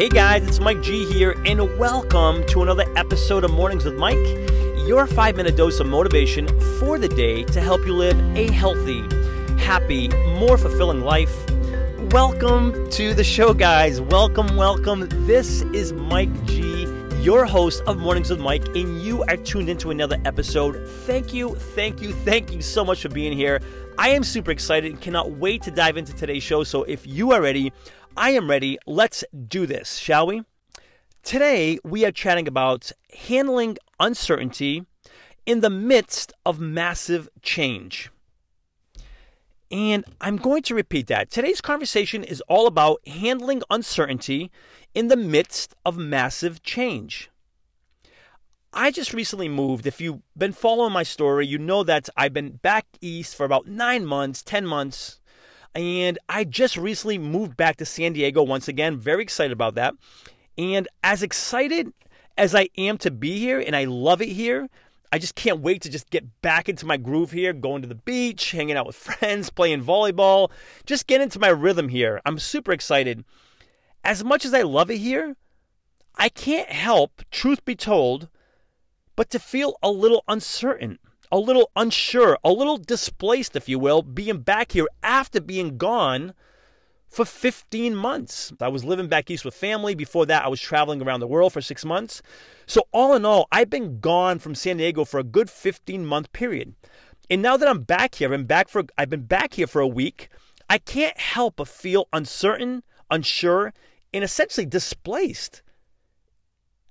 Hey guys, it's Mike G here, and welcome to another episode of Mornings with Mike, your five minute dose of motivation for the day to help you live a healthy, happy, more fulfilling life. Welcome to the show, guys. Welcome, welcome. This is Mike G, your host of Mornings with Mike, and you are tuned into another episode. Thank you, thank you, thank you so much for being here. I am super excited and cannot wait to dive into today's show. So if you are ready, I am ready. Let's do this, shall we? Today, we are chatting about handling uncertainty in the midst of massive change. And I'm going to repeat that. Today's conversation is all about handling uncertainty in the midst of massive change. I just recently moved. If you've been following my story, you know that I've been back east for about nine months, 10 months, and I just recently moved back to San Diego once again. Very excited about that. And as excited as I am to be here, and I love it here, I just can't wait to just get back into my groove here, going to the beach, hanging out with friends, playing volleyball, just get into my rhythm here. I'm super excited. As much as I love it here, I can't help, truth be told, but to feel a little uncertain a little unsure, a little displaced, if you will, being back here after being gone for 15 months. I was living back east with family. Before that, I was traveling around the world for six months. So, all in all, I've been gone from San Diego for a good 15 month period. And now that I'm back here, I'm back for I've been back here for a week. I can't help but feel uncertain, unsure, and essentially displaced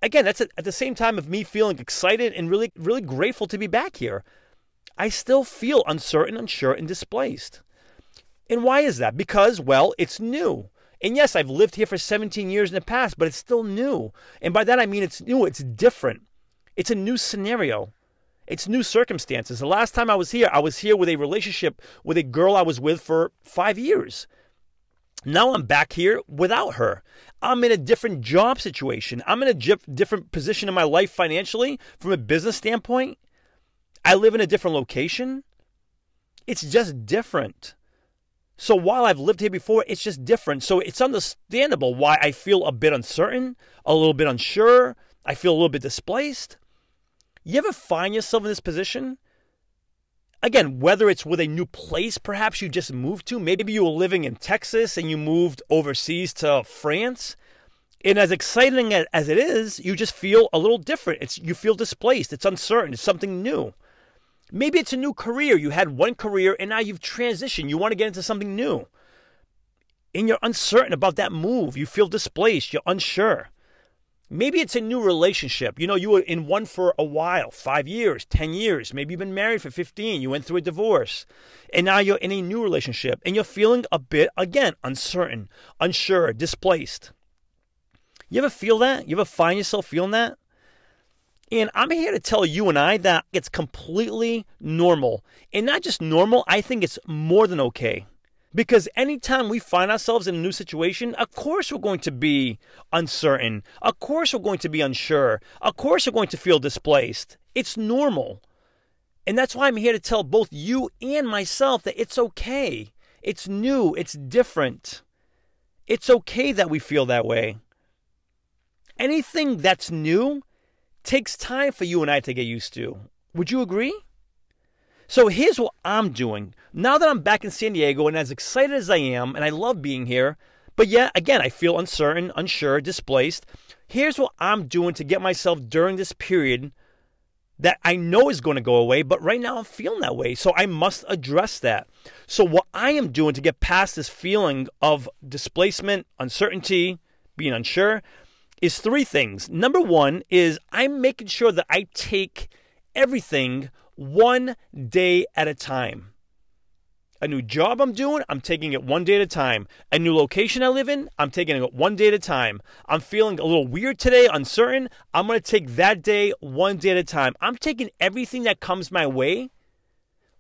again, that's at the same time of me feeling excited and really, really grateful to be back here. I still feel uncertain, unsure, and displaced. And why is that? Because, well, it's new. And yes, I've lived here for 17 years in the past, but it's still new. And by that I mean it's new, it's different. It's a new scenario. It's new circumstances. The last time I was here, I was here with a relationship with a girl I was with for five years. Now I'm back here without her. I'm in a different job situation. I'm in a different position in my life financially from a business standpoint. I live in a different location. It's just different. So while I've lived here before, it's just different. So it's understandable why I feel a bit uncertain, a little bit unsure. I feel a little bit displaced. You ever find yourself in this position? Again, whether it's with a new place perhaps you just moved to, maybe you were living in Texas and you moved overseas to France. And as exciting as it is, you just feel a little different. It's you feel displaced. It's uncertain. It's something new. Maybe it's a new career. You had one career and now you've transitioned. You want to get into something new. And you're uncertain about that move. You feel displaced. You're unsure. Maybe it's a new relationship. You know, you were in one for a while, five years, 10 years. Maybe you've been married for 15. You went through a divorce. And now you're in a new relationship and you're feeling a bit, again, uncertain, unsure, displaced. You ever feel that? You ever find yourself feeling that? And I'm here to tell you and I that it's completely normal. And not just normal, I think it's more than okay. Because anytime we find ourselves in a new situation, of course we're going to be uncertain. Of course we're going to be unsure. Of course we're going to feel displaced. It's normal. And that's why I'm here to tell both you and myself that it's okay. It's new. It's different. It's okay that we feel that way. Anything that's new takes time for you and I to get used to. Would you agree? So here's what I'm doing. Now that I'm back in San Diego and as excited as I am, and I love being here, but yet again, I feel uncertain, unsure, displaced. Here's what I'm doing to get myself during this period that I know is going to go away, but right now I'm feeling that way. So I must address that. So, what I am doing to get past this feeling of displacement, uncertainty, being unsure, is three things. Number one is I'm making sure that I take everything one day at a time. A new job I'm doing, I'm taking it one day at a time. A new location I live in, I'm taking it one day at a time. I'm feeling a little weird today, uncertain. I'm going to take that day one day at a time. I'm taking everything that comes my way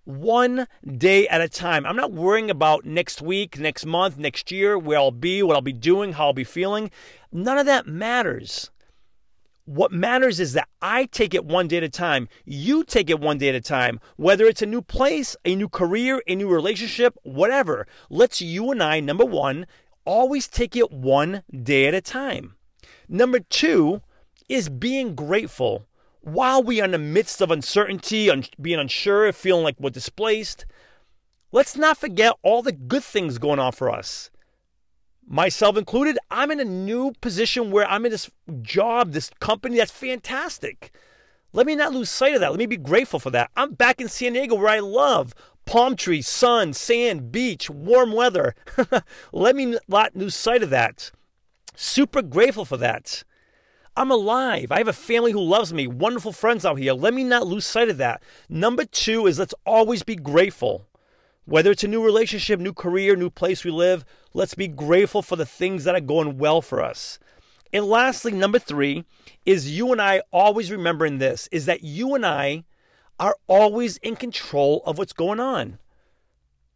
one day at a time. I'm not worrying about next week, next month, next year, where I'll be, what I'll be doing, how I'll be feeling. None of that matters. What matters is that I take it one day at a time. You take it one day at a time. Whether it's a new place, a new career, a new relationship, whatever. Let's you and I, number one, always take it one day at a time. Number two is being grateful. While we are in the midst of uncertainty, un- being unsure, feeling like we're displaced, let's not forget all the good things going on for us. Myself included, I'm in a new position where I'm in this job, this company that's fantastic. Let me not lose sight of that. Let me be grateful for that. I'm back in San Diego where I love palm trees, sun, sand, beach, warm weather. Let me not lose sight of that. Super grateful for that. I'm alive. I have a family who loves me, wonderful friends out here. Let me not lose sight of that. Number two is let's always be grateful. Whether it's a new relationship, new career, new place we live, let's be grateful for the things that are going well for us. And lastly, number three is you and I always remembering this is that you and I are always in control of what's going on.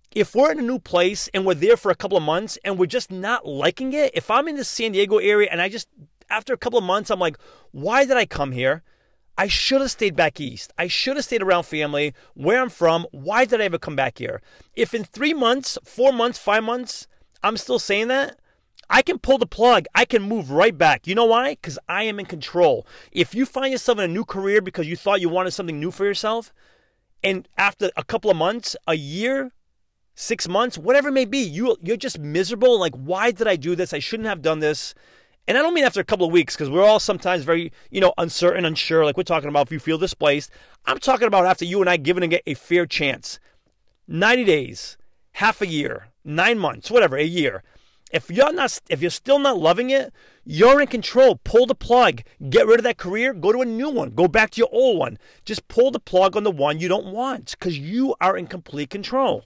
If we're in a new place and we're there for a couple of months and we're just not liking it, if I'm in the San Diego area and I just, after a couple of months, I'm like, why did I come here? I should have stayed back east. I should have stayed around family, where I'm from. Why did I ever come back here? If in three months, four months, five months, I'm still saying that, I can pull the plug. I can move right back. You know why? Because I am in control. If you find yourself in a new career because you thought you wanted something new for yourself, and after a couple of months, a year, six months, whatever it may be, you you're just miserable. Like, why did I do this? I shouldn't have done this. And I don't mean after a couple of weeks because we're all sometimes very, you know, uncertain, unsure. Like we're talking about if you feel displaced. I'm talking about after you and I giving it a fair chance. 90 days, half a year, nine months, whatever, a year. If you're not, if you're still not loving it, you're in control. Pull the plug. Get rid of that career. Go to a new one. Go back to your old one. Just pull the plug on the one you don't want because you are in complete control.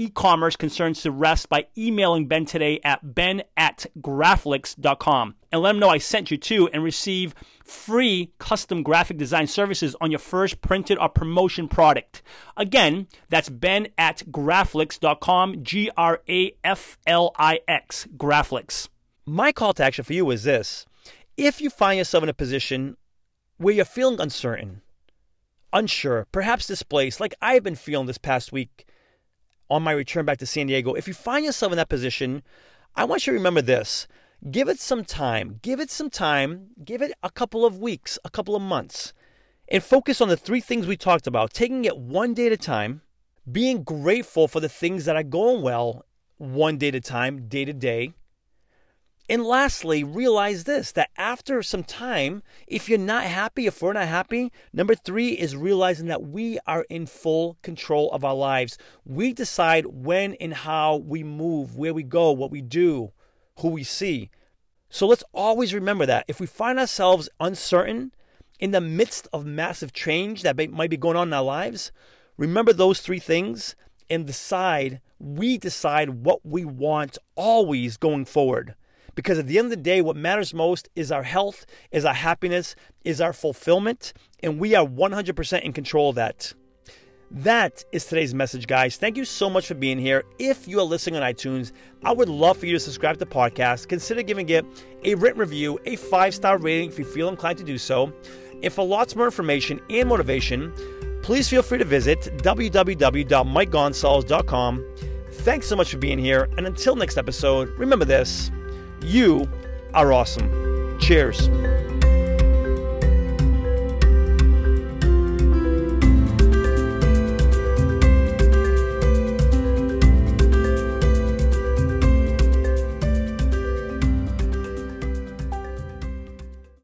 e-commerce concerns to rest by emailing Ben today at ben at graflix.com and let him know I sent you to and receive free custom graphic design services on your first printed or promotion product. Again, that's ben at graflix.com, G-R-A-F-L-I-X, Graflix. My call to action for you is this. If you find yourself in a position where you're feeling uncertain, unsure, perhaps displaced, like I've been feeling this past week, on my return back to San Diego, if you find yourself in that position, I want you to remember this. Give it some time. Give it some time. Give it a couple of weeks, a couple of months, and focus on the three things we talked about taking it one day at a time, being grateful for the things that are going well one day at a time, day to day, and lastly, realize this that after some time, if you're not happy, if we're not happy, number three is realizing that we are in full control of our lives. We decide when and how we move, where we go, what we do, who we see. So let's always remember that. If we find ourselves uncertain in the midst of massive change that might be going on in our lives, remember those three things and decide, we decide what we want always going forward. Because at the end of the day, what matters most is our health, is our happiness, is our fulfillment, and we are 100% in control of that. That is today's message, guys. Thank you so much for being here. If you are listening on iTunes, I would love for you to subscribe to the podcast. Consider giving it a written review, a five star rating if you feel inclined to do so. And for lots more information and motivation, please feel free to visit www.mikegonsalves.com. Thanks so much for being here. And until next episode, remember this you are awesome. Cheers.